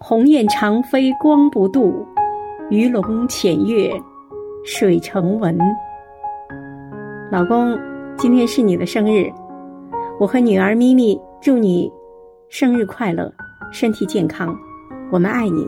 鸿雁长飞光不度鱼龙潜跃水成文。老公今天是你的生日我和女儿咪咪祝你生日快乐身体健康我们爱你。